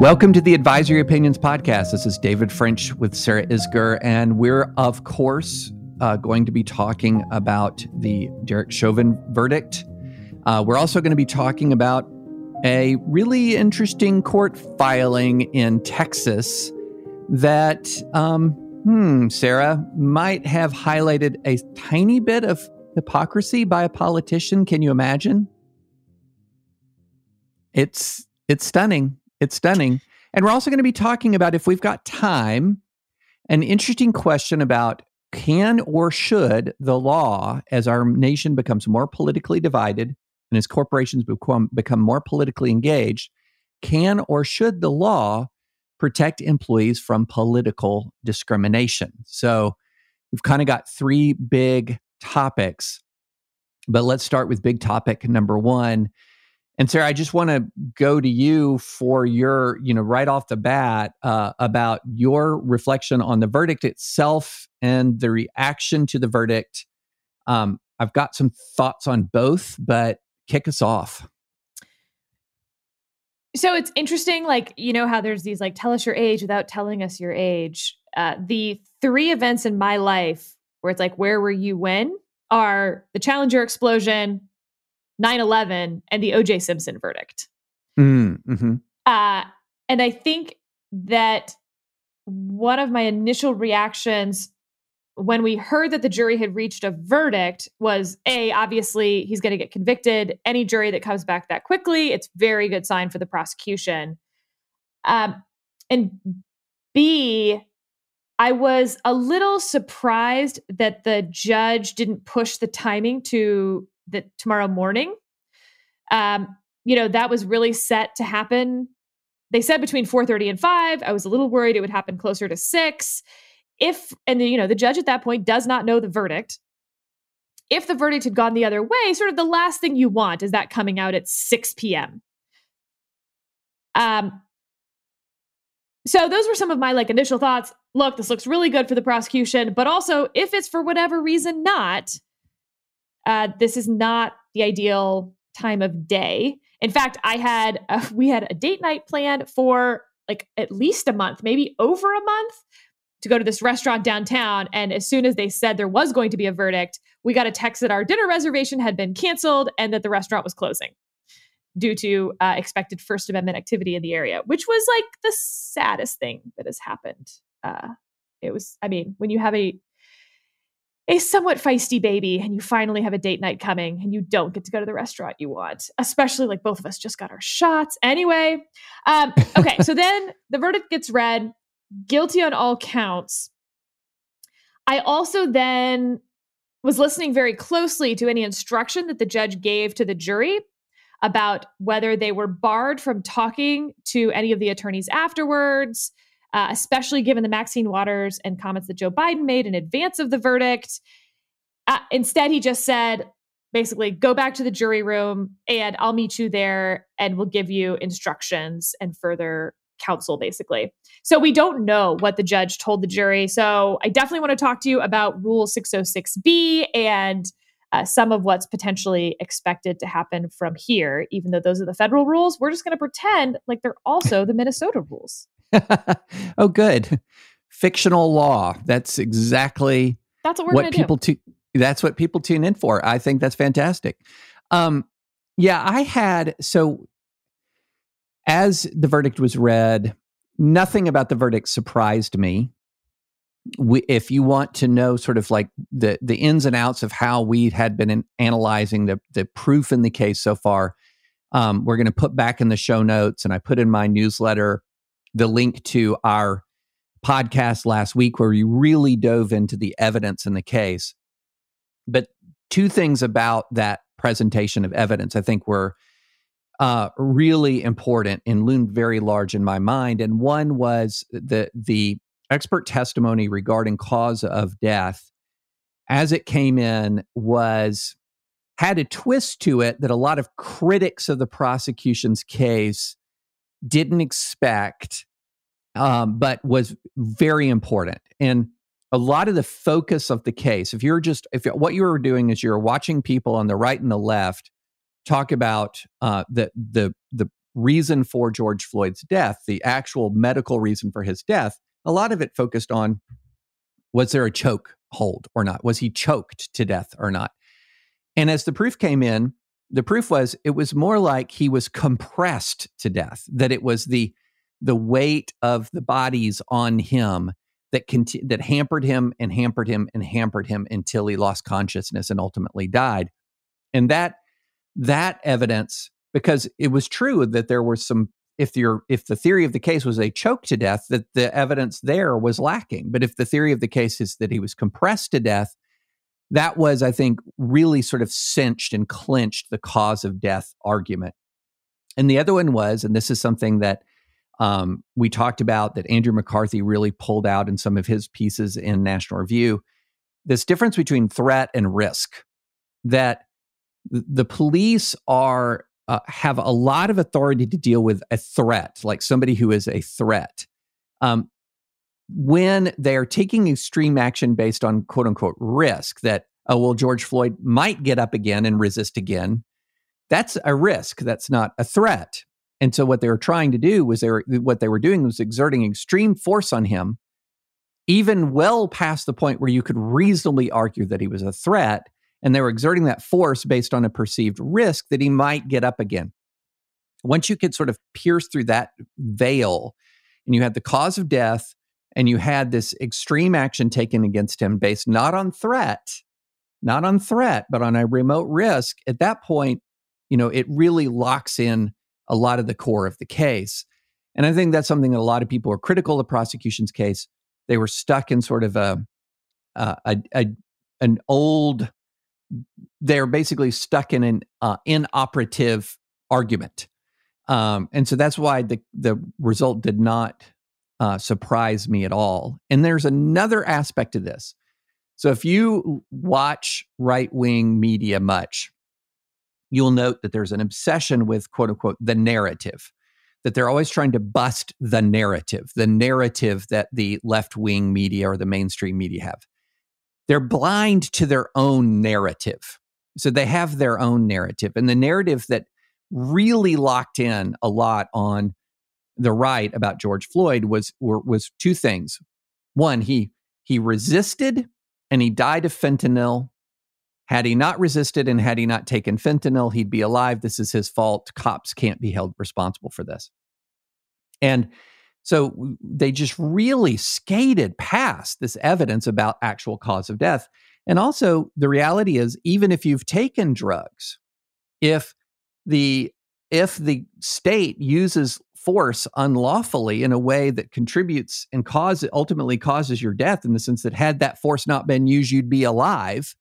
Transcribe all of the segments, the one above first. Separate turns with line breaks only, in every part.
Welcome to the Advisory Opinions Podcast. This is David French with Sarah Isgur, and we're, of course, uh, going to be talking about the Derek Chauvin verdict. Uh, we're also going to be talking about a really interesting court filing in Texas that, um, hmm, Sarah, might have highlighted a tiny bit of hypocrisy by a politician. Can you imagine? It's it's stunning. It's stunning. And we're also going to be talking about if we've got time, an interesting question about can or should the law, as our nation becomes more politically divided and as corporations become, become more politically engaged, can or should the law protect employees from political discrimination? So we've kind of got three big topics, but let's start with big topic number one and Sarah, I just want to go to you for your, you know, right off the bat uh, about your reflection on the verdict itself and the reaction to the verdict. Um, I've got some thoughts on both, but kick us off.
So it's interesting, like, you know, how there's these like, tell us your age without telling us your age. Uh, the three events in my life where it's like, where were you when are the Challenger explosion, 9 11 and the OJ Simpson verdict.
Mm, mm-hmm.
Uh, and I think that one of my initial reactions when we heard that the jury had reached a verdict was A, obviously he's going to get convicted. Any jury that comes back that quickly, it's very good sign for the prosecution. Um, and B, I was a little surprised that the judge didn't push the timing to the tomorrow morning. Um, you know, that was really set to happen. They said between 4:30 and 5. I was a little worried it would happen closer to 6. If and you know, the judge at that point does not know the verdict. If the verdict had gone the other way, sort of the last thing you want is that coming out at 6 p.m. Um, so those were some of my like initial thoughts. Look, this looks really good for the prosecution, but also if it's for whatever reason not, uh, this is not the ideal time of day. In fact, I had a, we had a date night planned for like at least a month, maybe over a month to go to this restaurant downtown. And as soon as they said there was going to be a verdict, we got a text that our dinner reservation had been canceled and that the restaurant was closing due to uh, expected First Amendment activity in the area, which was like the saddest thing that has happened. Uh, it was, I mean, when you have a a somewhat feisty baby and you finally have a date night coming and you don't get to go to the restaurant you want especially like both of us just got our shots. Anyway um, okay so then the verdict gets read guilty on all counts. I also then was listening very closely to any instruction that the judge gave to the jury about whether they were barred from talking to any of the attorneys afterwards uh, especially given the Maxine Waters and comments that Joe Biden made in advance of the verdict. Uh, instead, he just said, basically, go back to the jury room and I'll meet you there and we'll give you instructions and further counsel, basically. So we don't know what the judge told the jury. So I definitely want to talk to you about Rule 606B and uh, some of what's potentially expected to happen from here, even though those are the federal rules. We're just going to pretend like they're also the Minnesota rules.
oh, good. Fictional law. That's exactly
that's what, what
people
do.
that's what people tune in for. I think that's fantastic. Um, yeah, I had so as the verdict was read, nothing about the verdict surprised me. We, if you want to know sort of like the the ins and outs of how we had been in, analyzing the the proof in the case so far, um, we're going to put back in the show notes, and I put in my newsletter the link to our podcast last week where we really dove into the evidence in the case. But two things about that presentation of evidence I think were uh, really important and loomed very large in my mind. And one was the the expert testimony regarding cause of death as it came in was had a twist to it that a lot of critics of the prosecution's case didn't expect, um, but was very important. And a lot of the focus of the case, if you're just, if what you were doing is you're watching people on the right and the left talk about uh, the the the reason for George Floyd's death, the actual medical reason for his death, a lot of it focused on was there a choke hold or not? Was he choked to death or not? And as the proof came in, the proof was it was more like he was compressed to death, that it was the the weight of the bodies on him that conti- that hampered him and hampered him and hampered him until he lost consciousness and ultimately died. And that that evidence because it was true that there were some if your if the theory of the case was a choke to death that the evidence there was lacking but if the theory of the case is that he was compressed to death that was i think really sort of cinched and clinched the cause of death argument and the other one was and this is something that um, we talked about that andrew mccarthy really pulled out in some of his pieces in national review this difference between threat and risk that the police are uh, have a lot of authority to deal with a threat, like somebody who is a threat. Um, when they are taking extreme action based on quote unquote risk, that, oh, well, George Floyd might get up again and resist again, that's a risk. That's not a threat. And so what they were trying to do was they were, what they were doing was exerting extreme force on him, even well past the point where you could reasonably argue that he was a threat and they were exerting that force based on a perceived risk that he might get up again. Once you could sort of pierce through that veil and you had the cause of death and you had this extreme action taken against him based not on threat, not on threat, but on a remote risk, at that point, you know, it really locks in a lot of the core of the case. And I think that's something that a lot of people are critical of the prosecution's case. They were stuck in sort of a, a, a an old they're basically stuck in an uh, inoperative argument. Um, and so that's why the, the result did not uh, surprise me at all. And there's another aspect to this. So if you watch right wing media much, you'll note that there's an obsession with quote unquote the narrative, that they're always trying to bust the narrative, the narrative that the left wing media or the mainstream media have they're blind to their own narrative. So they have their own narrative. And the narrative that really locked in a lot on the right about George Floyd was were, was two things. One, he he resisted and he died of fentanyl. Had he not resisted and had he not taken fentanyl, he'd be alive. This is his fault. Cops can't be held responsible for this. And so they just really skated past this evidence about actual cause of death. And also, the reality is, even if you've taken drugs, if the if the state uses force unlawfully in a way that contributes and cause ultimately causes your death in the sense that had that force not been used you'd be alive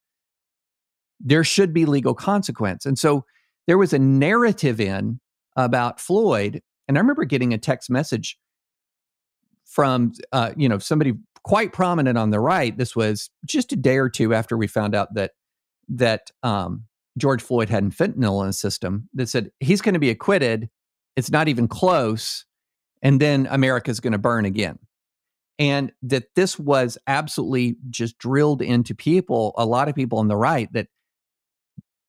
there should be legal consequence and so there was a narrative in about floyd and i remember getting a text message from uh, you know somebody quite prominent on the right. This was just a day or two after we found out that that um, George Floyd had fentanyl in his system. That said he's going to be acquitted. It's not even close, and then America's going to burn again. And that this was absolutely just drilled into people, a lot of people on the right, that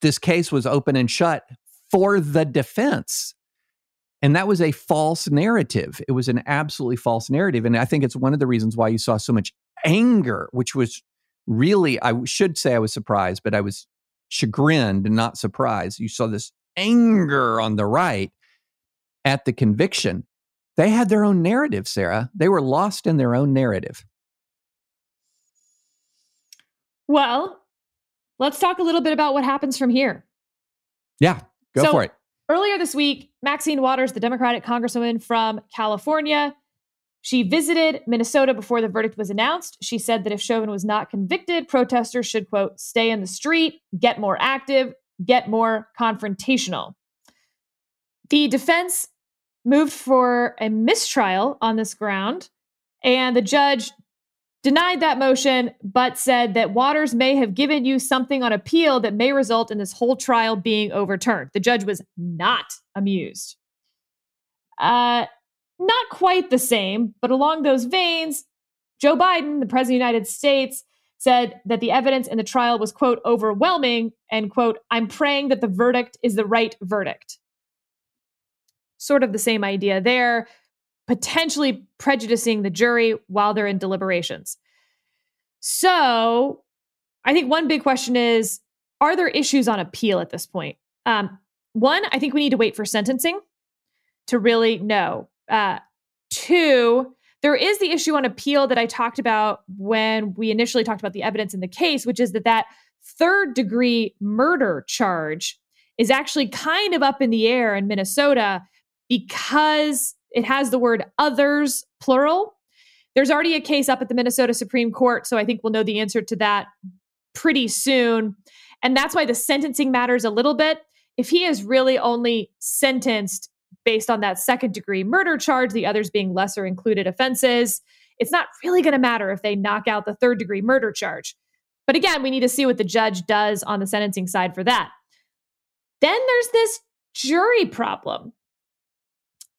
this case was open and shut for the defense and that was a false narrative. It was an absolutely false narrative. And I think it's one of the reasons why you saw so much anger, which was really, I should say I was surprised, but I was chagrined and not surprised. You saw this anger on the right at the conviction. They had their own narrative, Sarah. They were lost in their own narrative.
Well, let's talk a little bit about what happens from here.
Yeah, go so, for it.
Earlier this week, Maxine Waters, the Democratic Congresswoman from California, she visited Minnesota before the verdict was announced. She said that if Chauvin was not convicted, protesters should, quote, stay in the street, get more active, get more confrontational. The defense moved for a mistrial on this ground, and the judge denied that motion, but said that Waters may have given you something on appeal that may result in this whole trial being overturned. The judge was not amused. Uh, not quite the same, but along those veins, Joe Biden, the president of the United States, said that the evidence in the trial was, quote, overwhelming, and, quote, I'm praying that the verdict is the right verdict. sort of the same idea there, potentially prejudicing the jury while they're in deliberations. So I think one big question is are there issues on appeal at this point? Um, one, I think we need to wait for sentencing to really know. Uh, two, there is the issue on appeal that I talked about when we initially talked about the evidence in the case, which is that that third degree murder charge is actually kind of up in the air in Minnesota because it has the word others plural. There's already a case up at the Minnesota Supreme Court, so I think we'll know the answer to that pretty soon. And that's why the sentencing matters a little bit. If he is really only sentenced based on that second degree murder charge, the others being lesser included offenses, it's not really going to matter if they knock out the third degree murder charge. But again, we need to see what the judge does on the sentencing side for that. Then there's this jury problem.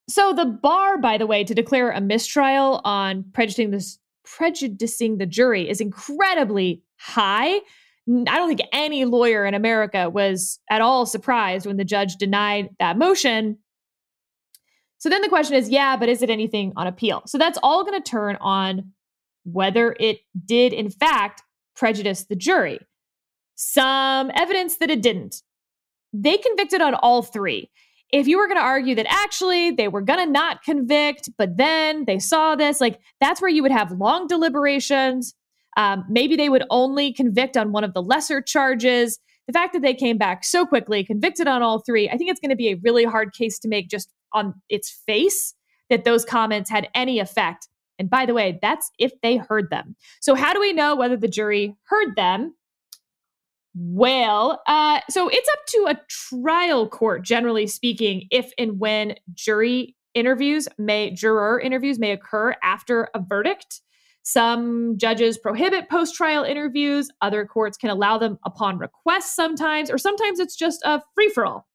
So the bar, by the way, to declare a mistrial on prejudicing this prejudicing the jury is incredibly high. I don't think any lawyer in America was at all surprised when the judge denied that motion. So then the question is, yeah, but is it anything on appeal? So that's all going to turn on whether it did in fact prejudice the jury. Some evidence that it didn't. They convicted on all three. If you were going to argue that actually they were going to not convict, but then they saw this, like that's where you would have long deliberations. Um, maybe they would only convict on one of the lesser charges. The fact that they came back so quickly, convicted on all three, I think it's going to be a really hard case to make just on its face that those comments had any effect. And by the way, that's if they heard them. So, how do we know whether the jury heard them? Well, uh, so it's up to a trial court, generally speaking, if and when jury interviews may, juror interviews may occur after a verdict. Some judges prohibit post trial interviews. Other courts can allow them upon request sometimes, or sometimes it's just a free for all.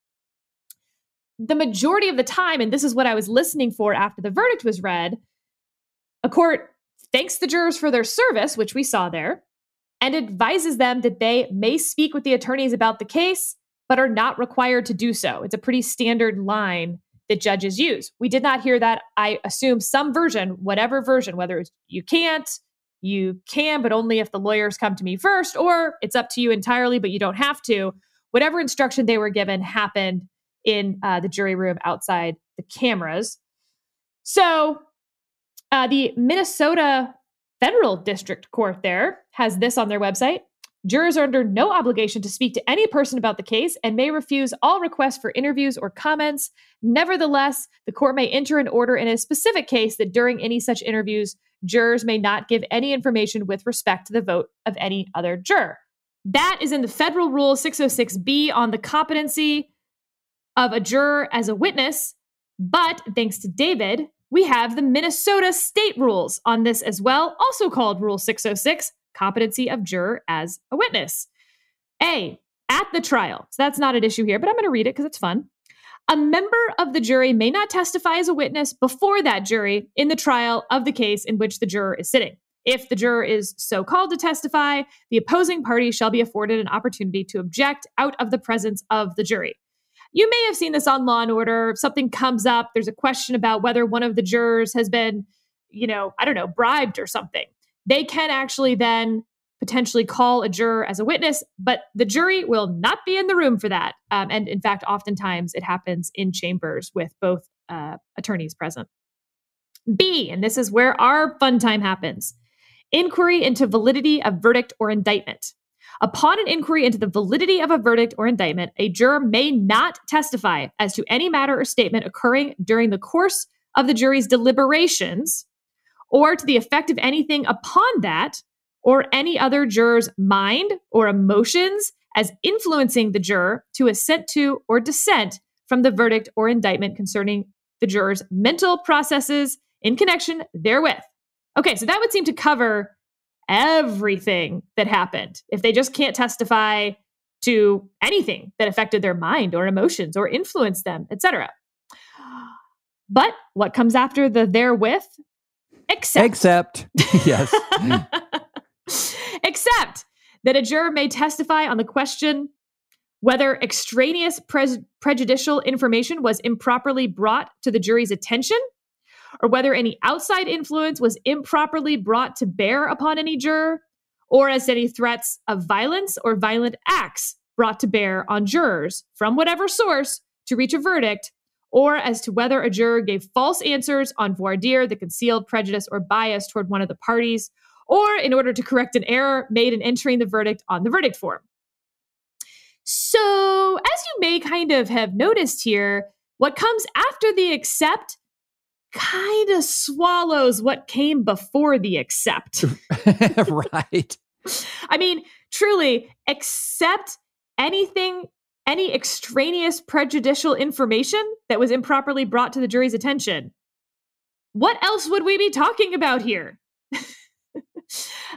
The majority of the time, and this is what I was listening for after the verdict was read, a court thanks the jurors for their service, which we saw there, and advises them that they may speak with the attorneys about the case, but are not required to do so. It's a pretty standard line that judges use. We did not hear that. I assume some version, whatever version, whether it's you can't, you can, but only if the lawyers come to me first, or it's up to you entirely, but you don't have to. Whatever instruction they were given happened in uh, the jury room outside the cameras. So uh, the Minnesota Federal District Court there has this on their website. Jurors are under no obligation to speak to any person about the case and may refuse all requests for interviews or comments. Nevertheless, the court may enter an order in a specific case that during any such interviews, jurors may not give any information with respect to the vote of any other juror. That is in the federal rule 606B on the competency of a juror as a witness. But thanks to David, we have the Minnesota state rules on this as well, also called Rule 606 competency of juror as a witness. A, at the trial. So that's not an issue here, but I'm going to read it because it's fun. A member of the jury may not testify as a witness before that jury in the trial of the case in which the juror is sitting. If the juror is so called to testify, the opposing party shall be afforded an opportunity to object out of the presence of the jury. You may have seen this on Law and Order. If something comes up, there's a question about whether one of the jurors has been, you know, I don't know, bribed or something they can actually then potentially call a juror as a witness, but the jury will not be in the room for that. Um, and in fact, oftentimes it happens in chambers with both uh, attorneys present. B, and this is where our fun time happens inquiry into validity of verdict or indictment. Upon an inquiry into the validity of a verdict or indictment, a juror may not testify as to any matter or statement occurring during the course of the jury's deliberations or to the effect of anything upon that or any other juror's mind or emotions as influencing the juror to assent to or dissent from the verdict or indictment concerning the juror's mental processes in connection therewith. Okay, so that would seem to cover everything that happened. If they just can't testify to anything that affected their mind or emotions or influenced them, etc. But what comes after the therewith Except.
Except. yes.
Except that a juror may testify on the question whether extraneous pre- prejudicial information was improperly brought to the jury's attention, or whether any outside influence was improperly brought to bear upon any juror, or as any threats of violence or violent acts brought to bear on jurors from whatever source to reach a verdict, or as to whether a juror gave false answers on voir dire that concealed prejudice or bias toward one of the parties, or in order to correct an error made in entering the verdict on the verdict form. So, as you may kind of have noticed here, what comes after the accept kind of swallows what came before the accept.
right.
I mean, truly, accept anything, any extraneous prejudicial information that was improperly brought to the jury's attention. What else would we be talking about here?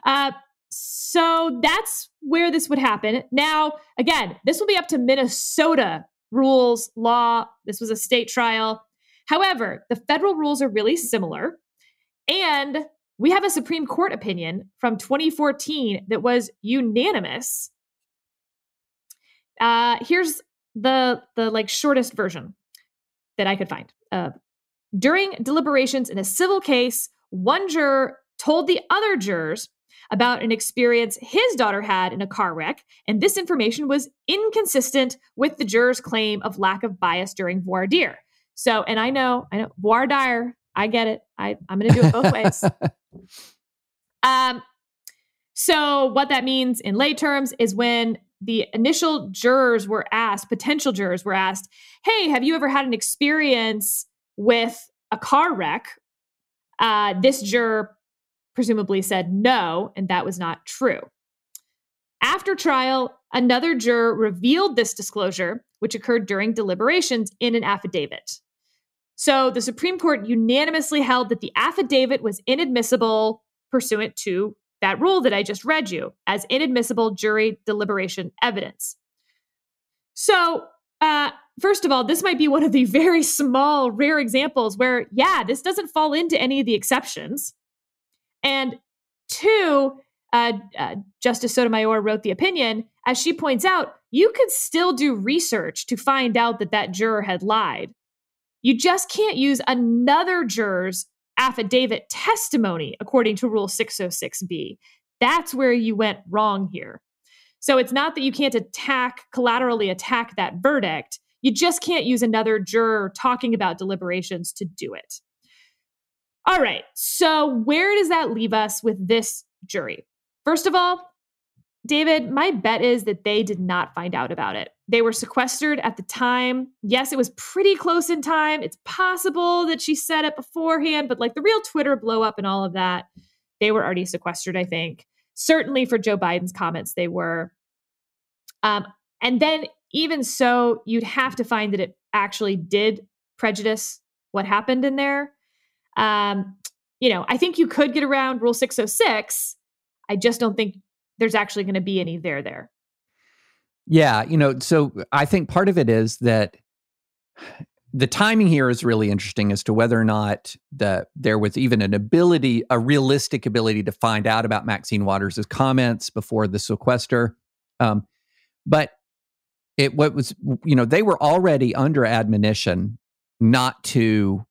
uh, so that's where this would happen. Now, again, this will be up to Minnesota rules, law. This was a state trial. However, the federal rules are really similar. And we have a Supreme Court opinion from 2014 that was unanimous. Uh, here's the the like shortest version that I could find. Uh, during deliberations in a civil case, one juror told the other jurors about an experience his daughter had in a car wreck, and this information was inconsistent with the juror's claim of lack of bias during voir dire. So, and I know, I know, voir dire, I get it. I, I'm going to do it both ways. Um, so, what that means in lay terms is when the initial jurors were asked, potential jurors were asked, Hey, have you ever had an experience with a car wreck? Uh, this juror presumably said no, and that was not true. After trial, another juror revealed this disclosure, which occurred during deliberations in an affidavit. So the Supreme Court unanimously held that the affidavit was inadmissible pursuant to that rule that I just read you as inadmissible jury deliberation evidence. So, uh, first of all, this might be one of the very small, rare examples where, yeah, this doesn't fall into any of the exceptions. And two, uh, uh, Justice Sotomayor wrote the opinion. As she points out, you could still do research to find out that that juror had lied. You just can't use another juror's affidavit testimony according to Rule 606B. That's where you went wrong here. So it's not that you can't attack, collaterally attack that verdict. You just can't use another juror talking about deliberations to do it. All right. So, where does that leave us with this jury? First of all, David, my bet is that they did not find out about it. They were sequestered at the time. Yes, it was pretty close in time. It's possible that she said it beforehand, but like the real Twitter blow up and all of that, they were already sequestered, I think. Certainly for Joe Biden's comments, they were. Um, and then, even so, you'd have to find that it actually did prejudice what happened in there. Um, you know, I think you could get around Rule 606. I just don't think there's actually going to be any there there.
Yeah, you know, so I think part of it is that the timing here is really interesting as to whether or not the there was even an ability, a realistic ability to find out about Maxine Waters' comments before the sequester. Um, but it what was you know they were already under admonition not to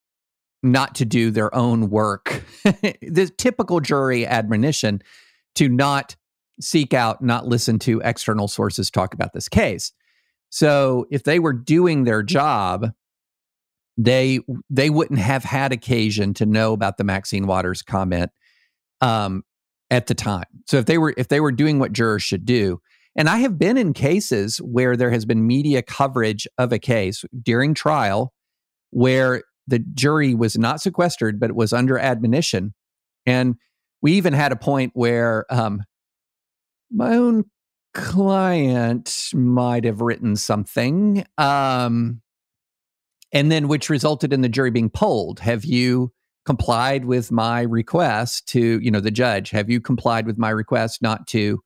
not to do their own work. the typical jury admonition to not seek out, not listen to external sources talk about this case. So if they were doing their job, they they wouldn't have had occasion to know about the Maxine Waters comment um, at the time. So if they were if they were doing what jurors should do, and I have been in cases where there has been media coverage of a case during trial where the jury was not sequestered, but was under admonition. And we even had a point where um, my own client might have written something, um, and then which resulted in the jury being polled. Have you complied with my request to, you know, the judge? Have you complied with my request not to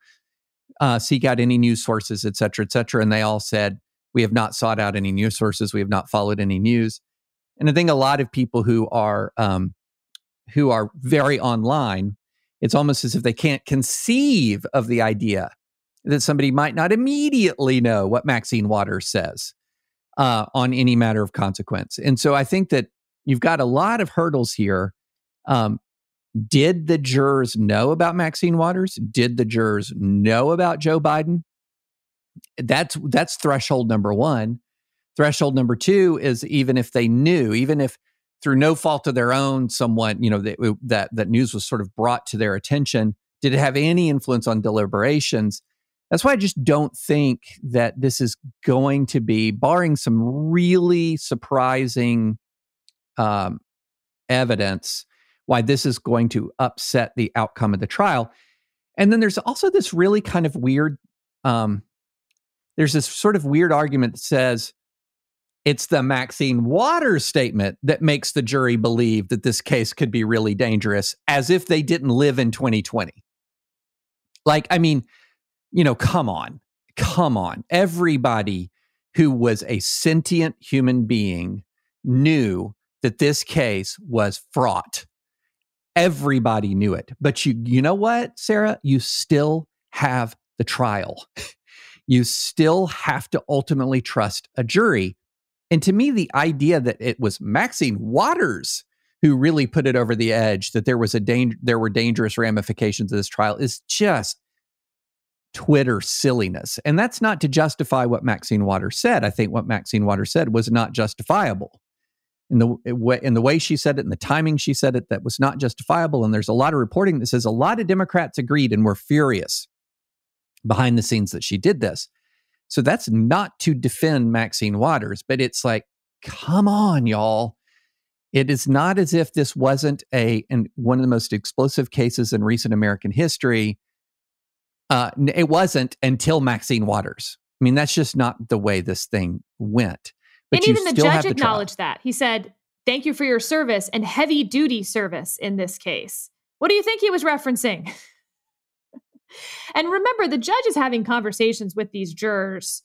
uh, seek out any news sources, et cetera, et cetera? And they all said, we have not sought out any news sources. We have not followed any news. And I think a lot of people who are um, who are very online, it's almost as if they can't conceive of the idea that somebody might not immediately know what Maxine Waters says uh, on any matter of consequence. And so I think that you've got a lot of hurdles here. Um, did the jurors know about Maxine Waters? Did the jurors know about Joe Biden? That's that's threshold number one. Threshold number two is even if they knew, even if through no fault of their own, someone you know that that that news was sort of brought to their attention, did it have any influence on deliberations? That's why I just don't think that this is going to be, barring some really surprising um, evidence, why this is going to upset the outcome of the trial. And then there's also this really kind of weird, um, there's this sort of weird argument that says it's the Maxine Waters statement that makes the jury believe that this case could be really dangerous, as if they didn't live in 2020. Like, I mean, you know, come on, come on. Everybody who was a sentient human being knew that this case was fraught. Everybody knew it. But you you know what, Sarah? You still have the trial. you still have to ultimately trust a jury. And to me, the idea that it was Maxine Waters who really put it over the edge, that there was a danger, there were dangerous ramifications of this trial, is just Twitter silliness. And that's not to justify what Maxine Waters said. I think what Maxine Waters said was not justifiable. In the, in the way she said it and the timing she said it, that was not justifiable. And there's a lot of reporting that says a lot of Democrats agreed and were furious behind the scenes that she did this. So that's not to defend Maxine Waters, but it's like, come on, y'all. It is not as if this wasn't a and one of the most explosive cases in recent American history uh, it wasn't until Maxine Waters. I mean, that's just not the way this thing went.
But and even the judge acknowledged that. He said, Thank you for your service and heavy duty service in this case. What do you think he was referencing? and remember, the judge is having conversations with these jurors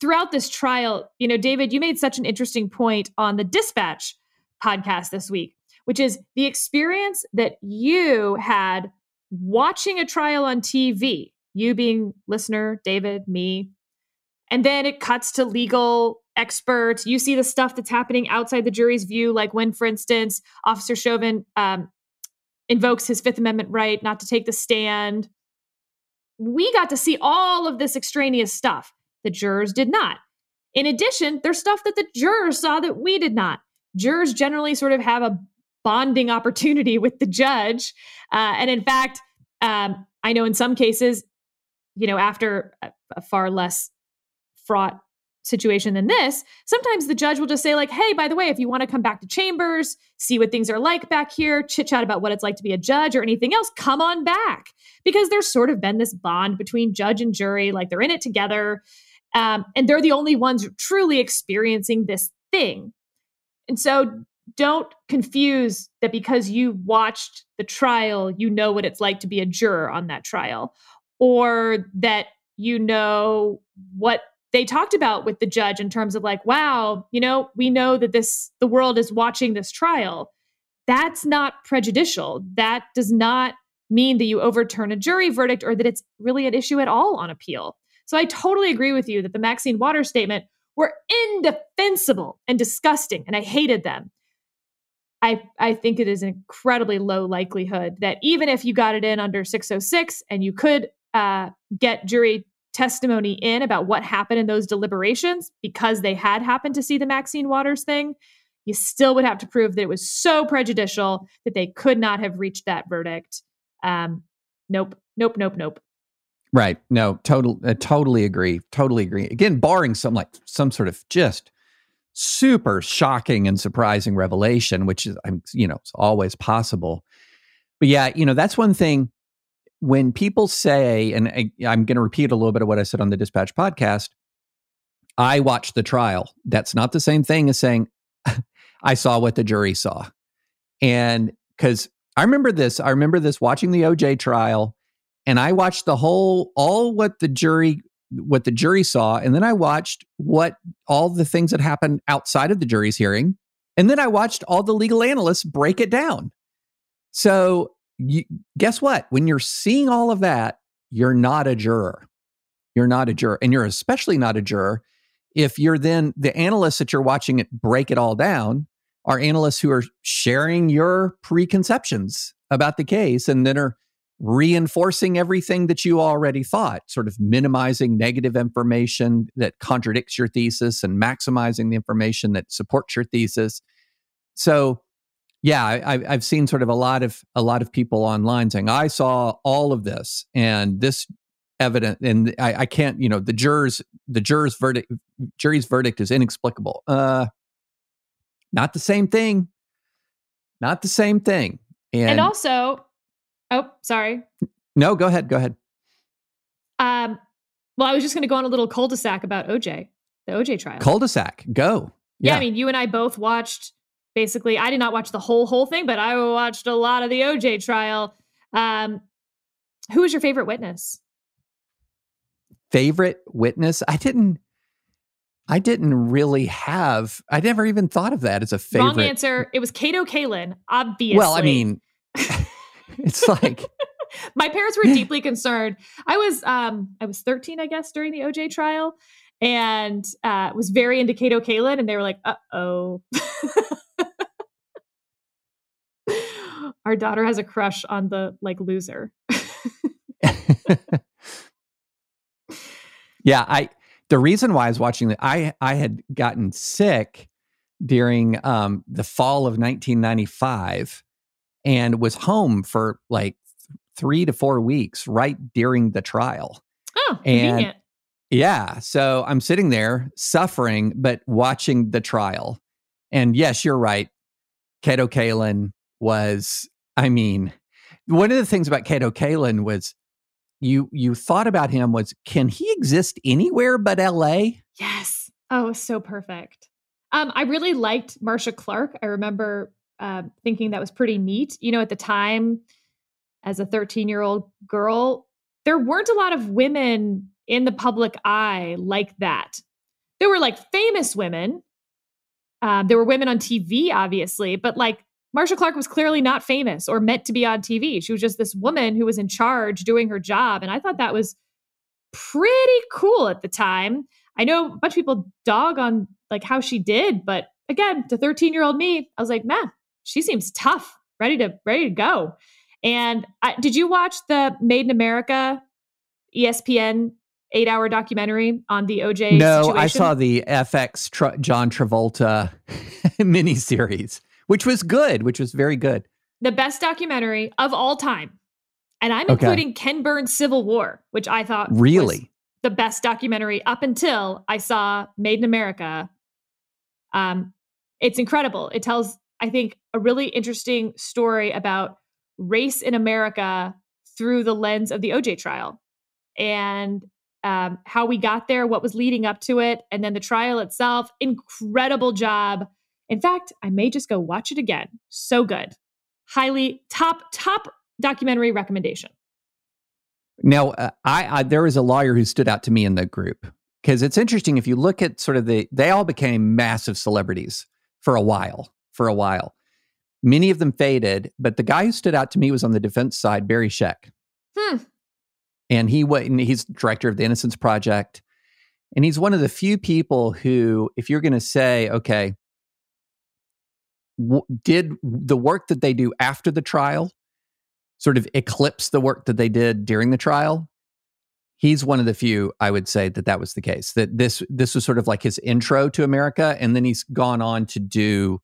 throughout this trial. You know, David, you made such an interesting point on the dispatch podcast this week, which is the experience that you had watching a trial on TV, you being listener, David, me, and then it cuts to legal experts. You see the stuff that's happening outside the jury's view, like when, for instance, Officer Chauvin um, invokes his Fifth Amendment right not to take the stand. We got to see all of this extraneous stuff. The jurors did not. In addition, there's stuff that the jurors saw that we did not. Jurors generally sort of have a bonding opportunity with the judge. Uh, and in fact, um, I know in some cases, you know, after a, a far less fraught situation than this, sometimes the judge will just say, like, hey, by the way, if you want to come back to chambers, see what things are like back here, chit chat about what it's like to be a judge or anything else, come on back. Because there's sort of been this bond between judge and jury, like they're in it together. Um, and they're the only ones truly experiencing this thing. And so don't confuse that because you watched the trial, you know what it's like to be a juror on that trial, or that you know what they talked about with the judge in terms of like, wow, you know, we know that this, the world is watching this trial. That's not prejudicial. That does not mean that you overturn a jury verdict or that it's really an issue at all on appeal. So I totally agree with you that the Maxine Waters statement were indefensible and disgusting, and I hated them. I, I think it is an incredibly low likelihood that even if you got it in under 606 and you could uh, get jury testimony in about what happened in those deliberations because they had happened to see the Maxine Waters thing, you still would have to prove that it was so prejudicial that they could not have reached that verdict. Um, nope, nope, nope, nope.
Right. No, total, uh, totally agree. Totally agree. Again, barring some like some sort of just super shocking and surprising revelation, which is, I'm, you know, it's always possible. But yeah, you know, that's one thing when people say, and I, I'm going to repeat a little bit of what I said on the Dispatch podcast. I watched the trial. That's not the same thing as saying I saw what the jury saw. And because I remember this, I remember this watching the OJ trial, and I watched the whole, all what the jury what the jury saw and then i watched what all the things that happened outside of the jury's hearing and then i watched all the legal analysts break it down so you, guess what when you're seeing all of that you're not a juror. You're not a juror. And you're especially not a juror if you're then the analysts that you're watching it break it all down are analysts who are sharing your preconceptions about the case and then are reinforcing everything that you already thought, sort of minimizing negative information that contradicts your thesis and maximizing the information that supports your thesis. So, yeah, I, have seen sort of a lot of a lot of people online saying, "I saw all of this, and this evident, and I, I can't, you know, the jurors, the jurors' verdict, jury's verdict is inexplicable." Uh, not the same thing. Not the same thing.
And, and also, oh, sorry.
No, go ahead. Go ahead.
Um, well, I was just going to go on a little cul-de-sac about OJ, the OJ trial.
Cul-de-sac, go.
Yeah. yeah, I mean, you and I both watched. Basically, I did not watch the whole whole thing, but I watched a lot of the OJ trial. Um, who was your favorite witness?
Favorite witness? I didn't. I didn't really have. I never even thought of that as a favorite.
Wrong answer. It was Kato Kaelin. Obviously.
Well, I mean, it's like
my parents were deeply concerned. I was um I was 13, I guess, during the OJ trial, and uh, was very into Kato Kaelin and they were like, "Uh oh." Our daughter has a crush on the like loser.
yeah, I the reason why I was watching that, I I had gotten sick during um, the fall of 1995 and was home for like three to four weeks right during the trial.
Oh, convenient.
Yeah, so I'm sitting there suffering, but watching the trial. And yes, you're right. Kato Kaelin was, I mean, one of the things about Kato Kaelin was you you thought about him was can he exist anywhere but LA?
Yes. Oh, so perfect. Um, I really liked Marcia Clark. I remember uh, thinking that was pretty neat. You know, at the time, as a 13 year old girl, there weren't a lot of women in the public eye like that. There were like famous women. Uh, there were women on TV, obviously, but like Marcia Clark was clearly not famous or meant to be on TV. She was just this woman who was in charge doing her job. And I thought that was pretty cool at the time. I know a bunch of people dog on like how she did, but again, to 13 year old me, I was like, man, she seems tough, ready to ready to go. And I, did you watch the Made in America ESPN eight hour documentary on the OJ?
No,
situation? I
saw the FX tr- John Travolta miniseries which was good, which was very good.
The best documentary of all time. And I'm okay. including Ken Burns' Civil War, which I thought
really
the best documentary up until I saw Made in America. Um, it's incredible. It tells, I think, a really interesting story about race in America through the lens of the OJ trial and um, how we got there, what was leading up to it, and then the trial itself. Incredible job in fact, I may just go watch it again. So good. Highly top, top documentary recommendation.
Now, uh, I, I there was a lawyer who stood out to me in the group because it's interesting if you look at sort of the they all became massive celebrities for a while, for a while. Many of them faded, but the guy who stood out to me was on the defense side, Barry Scheck.
Hmm.
And he went and he's director of the Innocence Project. And he's one of the few people who, if you're going to say, okay, w- did the work that they do after the trial sort of eclipse the work that they did during the trial he's one of the few i would say that that was the case that this this was sort of like his intro to america and then he's gone on to do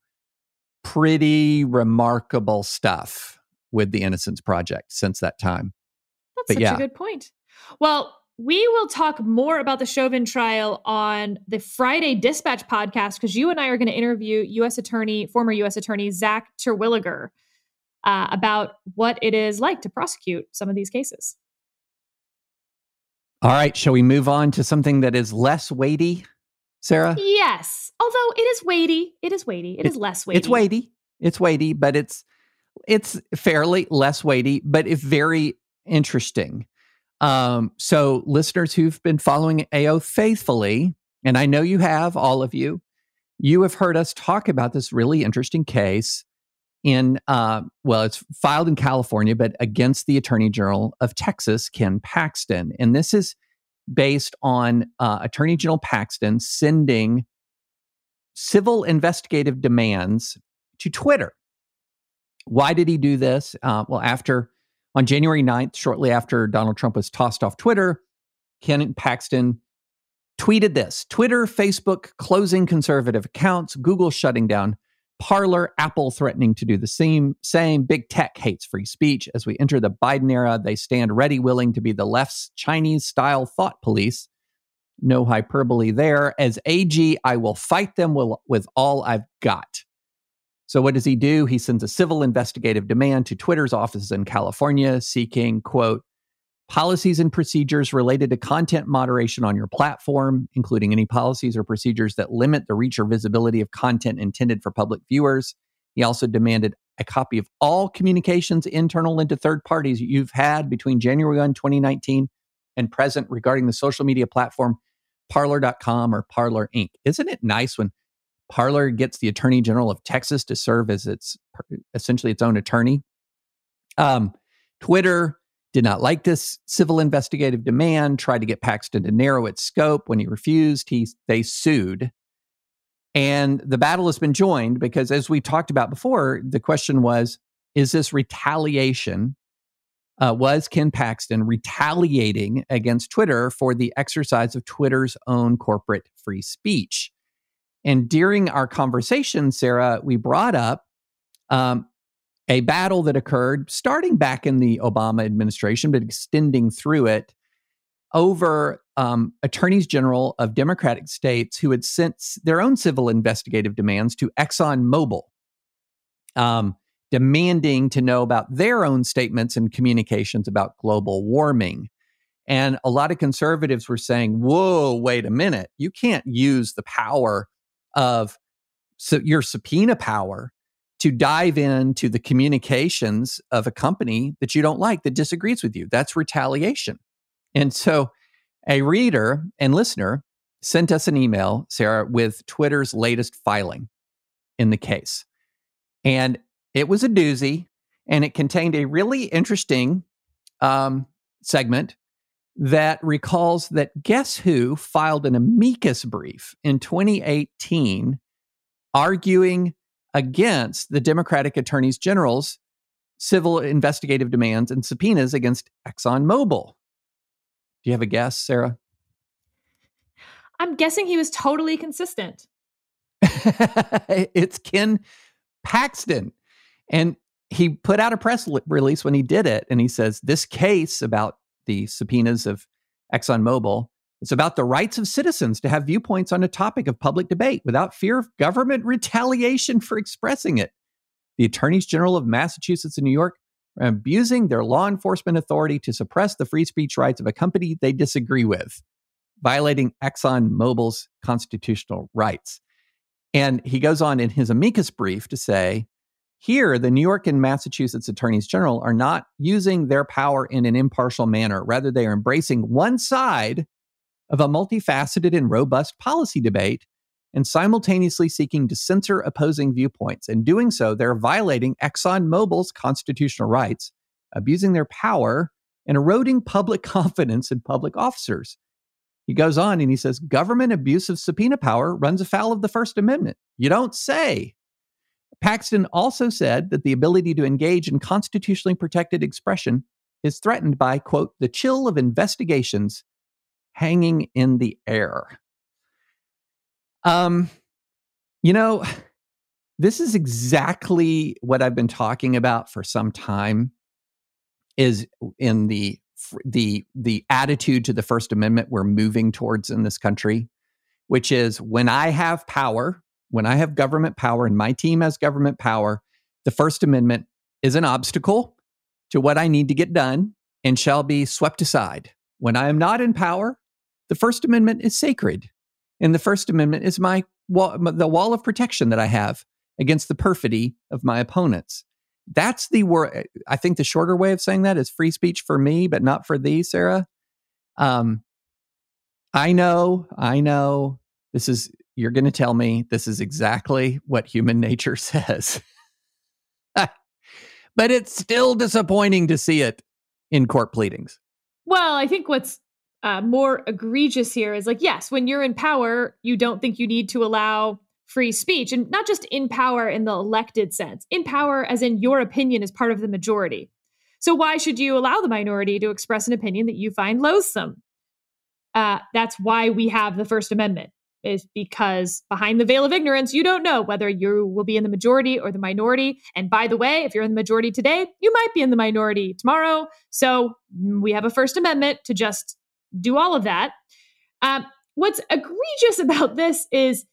pretty remarkable stuff with the innocence project since that time
that's but such yeah. a good point well we will talk more about the Chauvin trial on the Friday Dispatch podcast because you and I are going to interview U.S. Attorney, former U.S. Attorney Zach Terwilliger uh, about what it is like to prosecute some of these cases.
All right, shall we move on to something that is less weighty, Sarah?
Yes, although it is weighty, it is weighty. It, it is less weighty.
It's weighty. It's weighty, but it's it's fairly less weighty, but it's very interesting. Um, so, listeners who've been following AO faithfully, and I know you have, all of you, you have heard us talk about this really interesting case in, uh, well, it's filed in California, but against the Attorney General of Texas, Ken Paxton. And this is based on uh, Attorney General Paxton sending civil investigative demands to Twitter. Why did he do this? Uh, well, after on January 9th, shortly after Donald Trump was tossed off Twitter, Ken Paxton tweeted this Twitter, Facebook closing conservative accounts, Google shutting down Parler, Apple threatening to do the same. Same big tech hates free speech. As we enter the Biden era, they stand ready, willing to be the left's Chinese style thought police. No hyperbole there. As AG, I will fight them with all I've got. So, what does he do? He sends a civil investigative demand to Twitter's offices in California seeking, quote, policies and procedures related to content moderation on your platform, including any policies or procedures that limit the reach or visibility of content intended for public viewers. He also demanded a copy of all communications internal and to third parties you've had between January 1, 2019 and present regarding the social media platform Parler.com or Parler Inc. Isn't it nice when Parler gets the Attorney General of Texas to serve as its essentially its own attorney? Um, Twitter did not like this civil investigative demand, tried to get Paxton to narrow its scope. When he refused, he, they sued. And the battle has been joined because, as we talked about before, the question was is this retaliation? Uh, was Ken Paxton retaliating against Twitter for the exercise of Twitter's own corporate free speech? And during our conversation, Sarah, we brought up um, a battle that occurred starting back in the Obama administration, but extending through it over um, attorneys general of Democratic states who had sent their own civil investigative demands to ExxonMobil, um, demanding to know about their own statements and communications about global warming. And a lot of conservatives were saying, whoa, wait a minute. You can't use the power of so your subpoena power to dive into the communications of a company that you don't like that disagrees with you. That's retaliation. And so a reader and listener sent us an email, Sarah, with Twitter's latest filing in the case. And it was a doozy and it contained a really interesting um, segment that recalls that Guess Who filed an amicus brief in 2018 arguing against the Democratic attorneys general's civil investigative demands and subpoenas against ExxonMobil. Do you have a guess, Sarah?
I'm guessing he was totally consistent.
it's Ken Paxton. And he put out a press release when he did it. And he says, This case about the subpoenas of ExxonMobil it's about the rights of citizens to have viewpoints on a topic of public debate without fear of government retaliation for expressing it. The attorneys general of Massachusetts and New York are abusing their law enforcement authority to suppress the free speech rights of a company they disagree with, violating ExxonMobil's constitutional rights. And he goes on in his amicus brief to say, here, the New York and Massachusetts attorneys general are not using their power in an impartial manner. Rather, they are embracing one side of a multifaceted and robust policy debate and simultaneously seeking to censor opposing viewpoints. In doing so, they're violating ExxonMobil's constitutional rights, abusing their power, and eroding public confidence in public officers. He goes on and he says government abuse of subpoena power runs afoul of the First Amendment. You don't say. Paxton also said that the ability to engage in constitutionally protected expression is threatened by, quote, the chill of investigations hanging in the air. Um, you know, this is exactly what I've been talking about for some time is in the the the attitude to the first amendment we're moving towards in this country which is when i have power when i have government power and my team has government power the first amendment is an obstacle to what i need to get done and shall be swept aside when i am not in power the First Amendment is sacred. And the First Amendment is my wall, the wall of protection that I have against the perfidy of my opponents. That's the word. I think the shorter way of saying that is free speech for me, but not for thee, Sarah. Um, I know, I know. This is you're going to tell me this is exactly what human nature says. but it's still disappointing to see it in court pleadings.
Well, I think what's uh, more egregious here is like, yes, when you're in power, you don't think you need to allow free speech, and not just in power in the elected sense, in power as in your opinion is part of the majority. So why should you allow the minority to express an opinion that you find loathsome? Uh, that's why we have the First Amendment, is because behind the veil of ignorance, you don't know whether you will be in the majority or the minority. And by the way, if you're in the majority today, you might be in the minority tomorrow. So mm, we have a First Amendment to just do all of that. Um, what's egregious about this is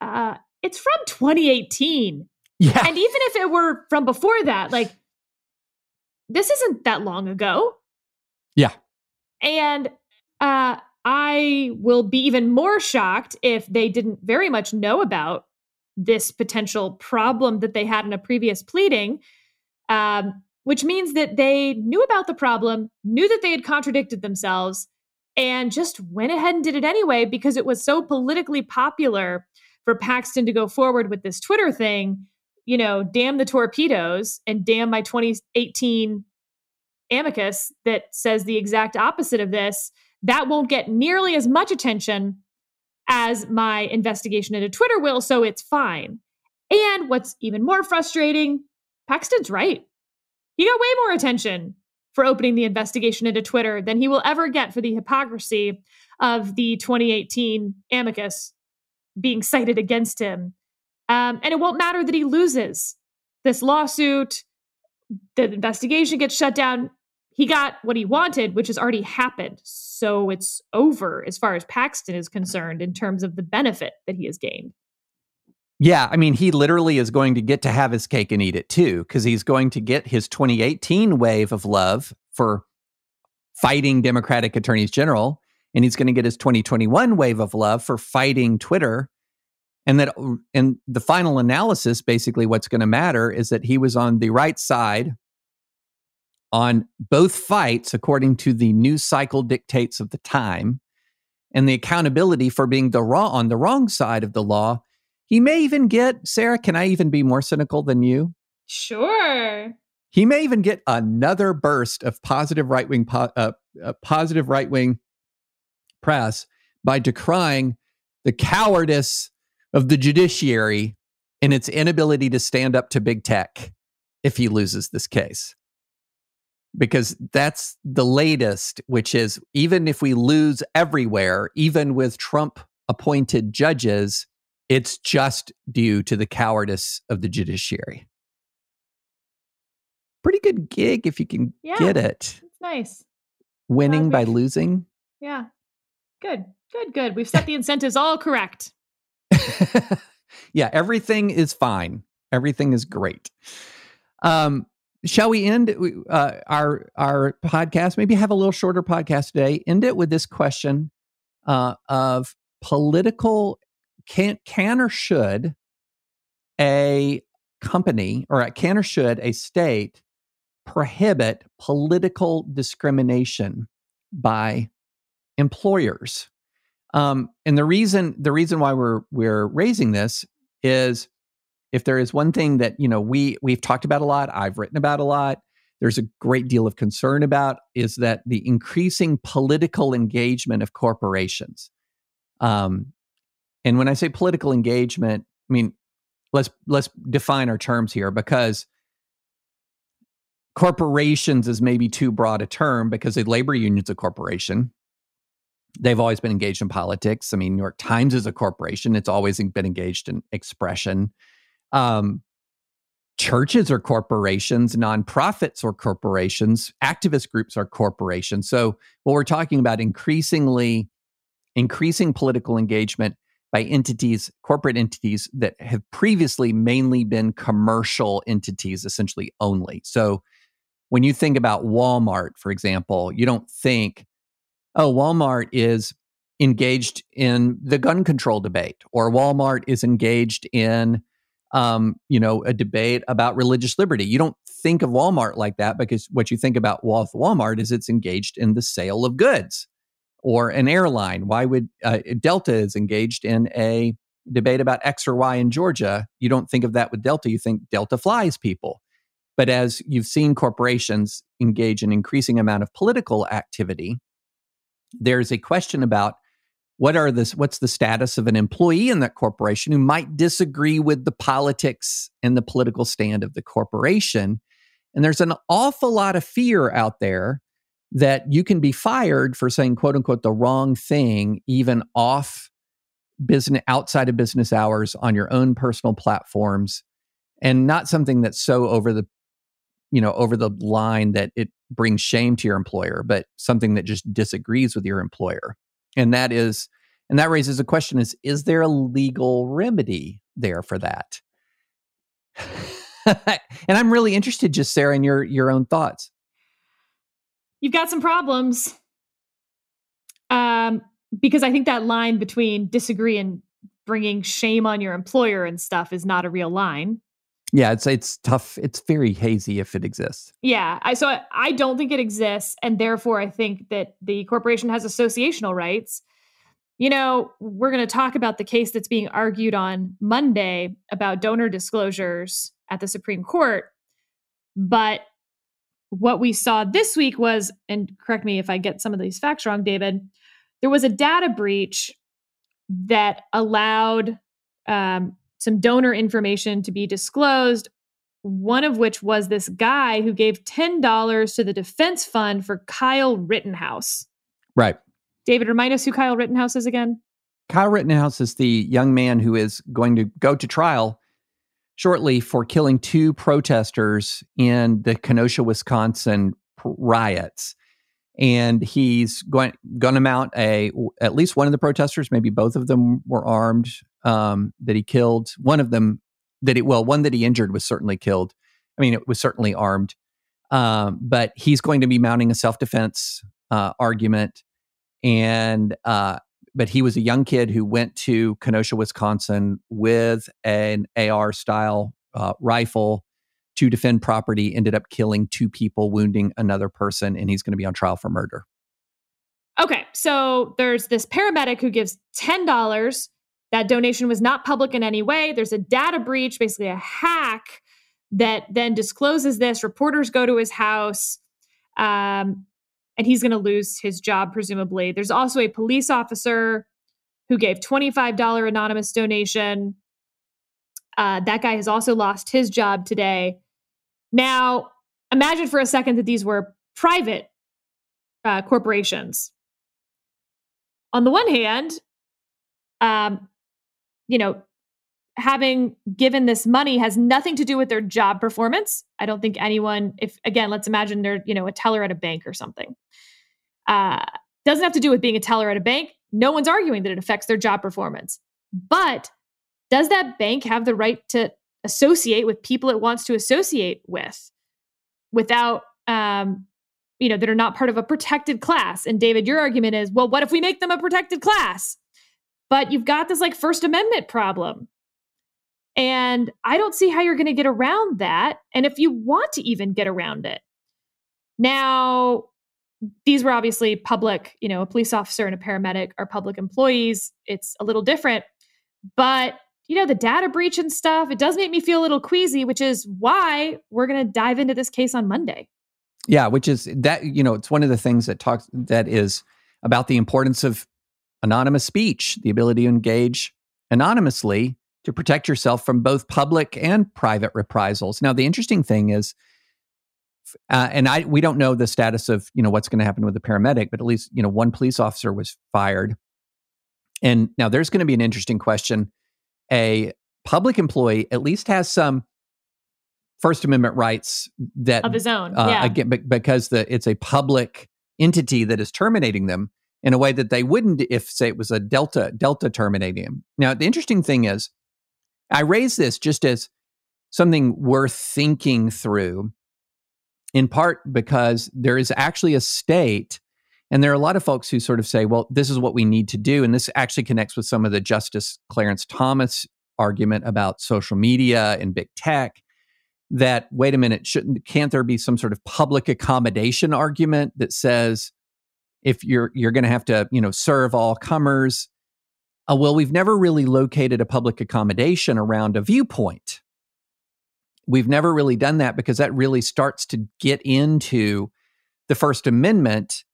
uh, it's from 2018.
Yeah.
And even if it were from before that, like this isn't that long ago.
Yeah.
And uh, I will be even more shocked if they didn't very much know about this potential problem that they had in a previous pleading, um, which means that they knew about the problem, knew that they had contradicted themselves, and just went ahead and did it anyway because it was so politically popular for Paxton to go forward with this Twitter thing. You know, damn the torpedoes and damn my 2018 amicus that says the exact opposite of this that won't get nearly as much attention as my investigation into Twitter will, so it's fine. And what's even more frustrating, Paxton's right. He got way more attention for opening the investigation into Twitter than he will ever get for the hypocrisy of the 2018 amicus being cited against him. Um, and it won't matter that he loses this lawsuit, the investigation gets shut down he got what he wanted, which has already happened. So it's over as far as Paxton is concerned in terms of the benefit that he has gained.
Yeah, I mean, he literally is going to get to have his cake and eat it too, because he's going to get his 2018 wave of love for fighting Democratic attorneys general, and he's going to get his 2021 wave of love for fighting Twitter. And that, and the final analysis, basically, what's going to matter is that he was on the right side on both fights according to the news cycle dictates of the time and the accountability for being the wrong on the wrong side of the law. He may even get sarah can i even be more cynical than you?
Sure.
He may even get another burst of positive right-wing po- uh, uh, positive right-wing press by decrying the cowardice of the judiciary and its inability to stand up to big tech if he loses this case because that's the latest, which is even if we lose everywhere, even with Trump appointed judges, it's just due to the cowardice of the judiciary. Pretty good gig if you can
yeah,
get it.
It's nice.
Winning by losing.
Yeah. Good. Good, good. We've set the incentives all correct.
yeah, everything is fine. Everything is great. Um, shall we end uh, our our podcast? Maybe have a little shorter podcast today. End it with this question uh, of political can can or should a company or can or should a state prohibit political discrimination by employers? Um, and the reason the reason why we're we're raising this is if there is one thing that you know we we've talked about a lot i've written about a lot there's a great deal of concern about is that the increasing political engagement of corporations. Um, and when i say political engagement i mean let's let's define our terms here because corporations is maybe too broad a term because a labor union's a corporation. They've always been engaged in politics. I mean new york times is a corporation. It's always been engaged in expression um, churches are corporations, nonprofits are corporations, activist groups are corporations. So what we're talking about increasingly increasing political engagement by entities, corporate entities that have previously mainly been commercial entities, essentially only. So when you think about Walmart, for example, you don't think, oh, Walmart is engaged in the gun control debate, or Walmart is engaged in um, you know, a debate about religious liberty. You don't think of Walmart like that because what you think about Walmart is it's engaged in the sale of goods or an airline. Why would uh, Delta is engaged in a debate about X or Y in Georgia? You don't think of that with Delta. You think Delta flies people. But as you've seen corporations engage in increasing amount of political activity, there's a question about what are this what's the status of an employee in that corporation who might disagree with the politics and the political stand of the corporation? And there's an awful lot of fear out there that you can be fired for saying quote unquote the wrong thing even off business outside of business hours on your own personal platforms and not something that's so over the you know over the line that it brings shame to your employer but something that just disagrees with your employer and that is and that raises a question is is there a legal remedy there for that? And i'm really interested just sarah in your your own thoughts.
You've got some problems. Um because i think that line between disagree and bringing shame on your employer and stuff is not a real line
yeah, it's it's tough. It's very hazy if it exists.
Yeah, I so I, I don't think it exists, and therefore I think that the corporation has associational rights. You know, we're going to talk about the case that's being argued on Monday about donor disclosures at the Supreme Court. But what we saw this week was, and correct me if I get some of these facts wrong, David, there was a data breach that allowed um, some donor information to be disclosed, one of which was this guy who gave $10 to the defense fund for Kyle Rittenhouse.
Right.
David, remind us who Kyle Rittenhouse is again.
Kyle Rittenhouse is the young man who is going to go to trial shortly for killing two protesters in the Kenosha, Wisconsin riots. And he's going going to mount a at least one of the protesters, maybe both of them were armed um, that he killed. One of them that he, well, one that he injured was certainly killed. I mean, it was certainly armed. Um, but he's going to be mounting a self defense uh, argument. And, uh, but he was a young kid who went to Kenosha, Wisconsin with an AR style uh, rifle to defend property, ended up killing two people, wounding another person, and he's going to be on trial for murder.
Okay, so there's this paramedic who gives $10 that donation was not public in any way. There's a data breach, basically a hack that then discloses this. Reporters go to his house, um, and he's going to lose his job, presumably. There's also a police officer who gave $25 anonymous donation. Uh, that guy has also lost his job today. Now, imagine for a second that these were private uh, corporations. On the one hand, um, you know, having given this money has nothing to do with their job performance. I don't think anyone, if again, let's imagine they're, you know, a teller at a bank or something. Uh, doesn't have to do with being a teller at a bank. No one's arguing that it affects their job performance. But does that bank have the right to associate with people it wants to associate with without um, you know that are not part of a protected class and david your argument is well what if we make them a protected class but you've got this like First Amendment problem. And I don't see how you're going to get around that. And if you want to even get around it. Now, these were obviously public, you know, a police officer and a paramedic are public employees. It's a little different. But, you know, the data breach and stuff, it does make me feel a little queasy, which is why we're going to dive into this case on Monday.
Yeah, which is that, you know, it's one of the things that talks that is about the importance of anonymous speech, the ability to engage anonymously to protect yourself from both public and private reprisals. Now, the interesting thing is, uh, and I we don't know the status of you know what's going to happen with the paramedic, but at least you know one police officer was fired. And now there's going to be an interesting question. A public employee at least has some First Amendment rights that
of his own, uh, yeah.
Again, because the it's a public entity that is terminating them in a way that they wouldn't if, say, it was a delta delta terminating. Now, the interesting thing is, I raise this just as something worth thinking through, in part because there is actually a state, and there are a lot of folks who sort of say, "Well, this is what we need to do," and this actually connects with some of the Justice Clarence Thomas argument about social media and big tech that wait a minute shouldn't can't there be some sort of public accommodation argument that says if you're you're going to have to you know serve all comers uh, well we've never really located a public accommodation around a viewpoint we've never really done that because that really starts to get into the First Amendment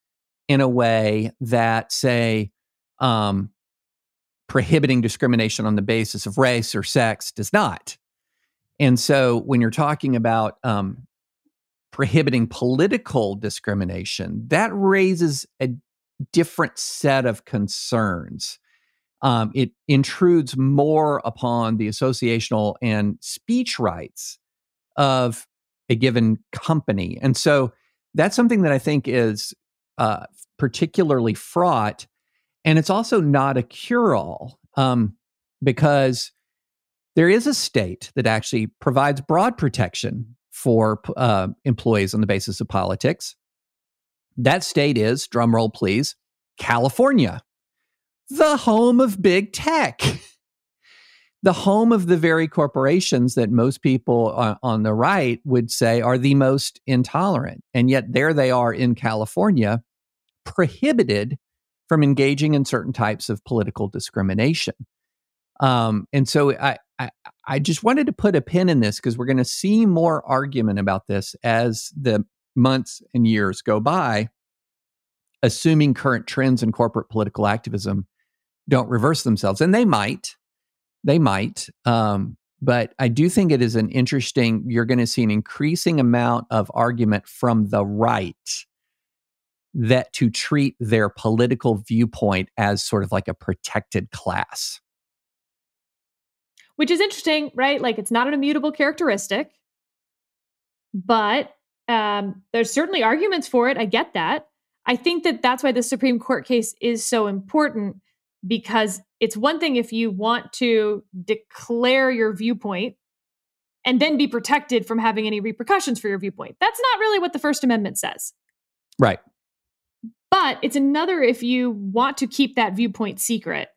in a way that, say, um, prohibiting discrimination on the basis of race or sex does not. And so when you're talking about um, prohibiting political discrimination, that raises a different set of concerns. Um, it intrudes more upon the associational and speech rights of a given company. And so that's something that I think is uh, particularly fraught. And it's also not a cure all um, because there is a state that actually provides broad protection for uh, employees on the basis of politics. That state is, drumroll please, California, the home of big tech, the home of the very corporations that most people on, on the right would say are the most intolerant. And yet there they are in California, prohibited from engaging in certain types of political discrimination. Um, and so I, I, I just wanted to put a pin in this because we're going to see more argument about this as the months and years go by, assuming current trends in corporate political activism don't reverse themselves. And they might, they might. Um, but I do think it is an interesting, you're going to see an increasing amount of argument from the right that to treat their political viewpoint as sort of like a protected class
which is interesting, right? Like it's not an immutable characteristic, but um, there's certainly arguments for it. I get that. I think that that's why the Supreme Court case is so important because it's one thing if you want to declare your viewpoint and then be protected from having any repercussions for your viewpoint. That's not really what the First Amendment says.
Right.
But it's another if you want to keep that viewpoint secret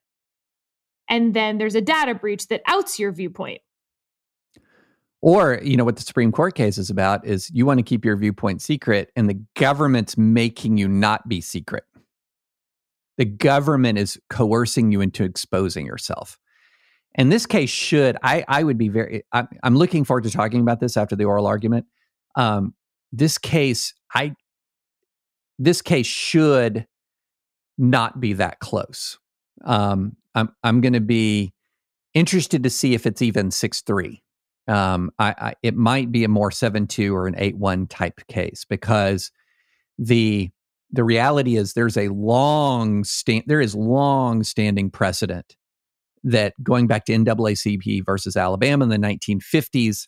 and then there's a data breach that outs your viewpoint.
Or, you know, what the Supreme Court case is about is you want to keep your viewpoint secret, and the government's making you not be secret. The government is coercing you into exposing yourself. And this case should, I, I would be very, I'm, I'm looking forward to talking about this after the oral argument. Um, this case, I, this case should not be that close. Um, I'm I'm going to be interested to see if it's even six three. Um, I, I, it might be a more seven two or an eight one type case because the the reality is there's a long stand there is long standing precedent that going back to NAACP versus Alabama in the 1950s,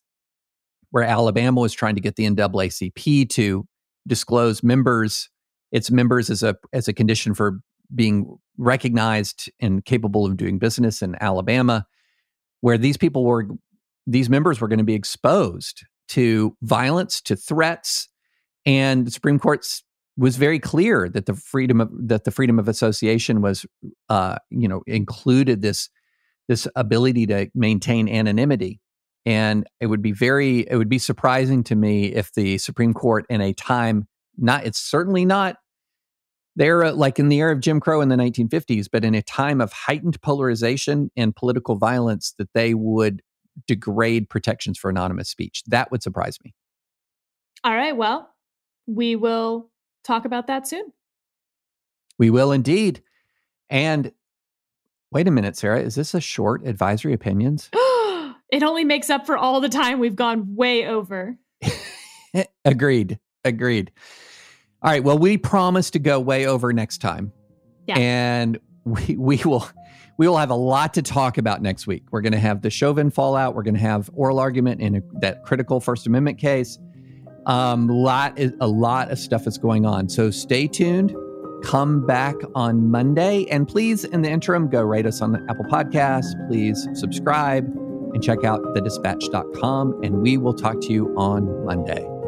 where Alabama was trying to get the NAACP to disclose members its members as a as a condition for being recognized and capable of doing business in Alabama, where these people were, these members were going to be exposed to violence, to threats, and the Supreme Court was very clear that the freedom of that the freedom of association was, uh, you know, included this this ability to maintain anonymity. And it would be very, it would be surprising to me if the Supreme Court, in a time not, it's certainly not they're uh, like in the era of Jim Crow in the 1950s, but in a time of heightened polarization and political violence, that they would degrade protections for anonymous speech. That would surprise me.
All right. Well, we will talk about that soon.
We will indeed. And wait a minute, Sarah, is this a short advisory opinions?
it only makes up for all the time we've gone way over.
Agreed. Agreed. All right. Well, we promise to go way over next time.
Yeah.
And we we will we will have a lot to talk about next week. We're going to have the Chauvin fallout. We're going to have oral argument in a, that critical First Amendment case. Um, lot is, a lot of stuff is going on. So stay tuned. Come back on Monday, and please, in the interim, go rate us on the Apple Podcast. Please subscribe and check out thedispatch.com, and we will talk to you on Monday.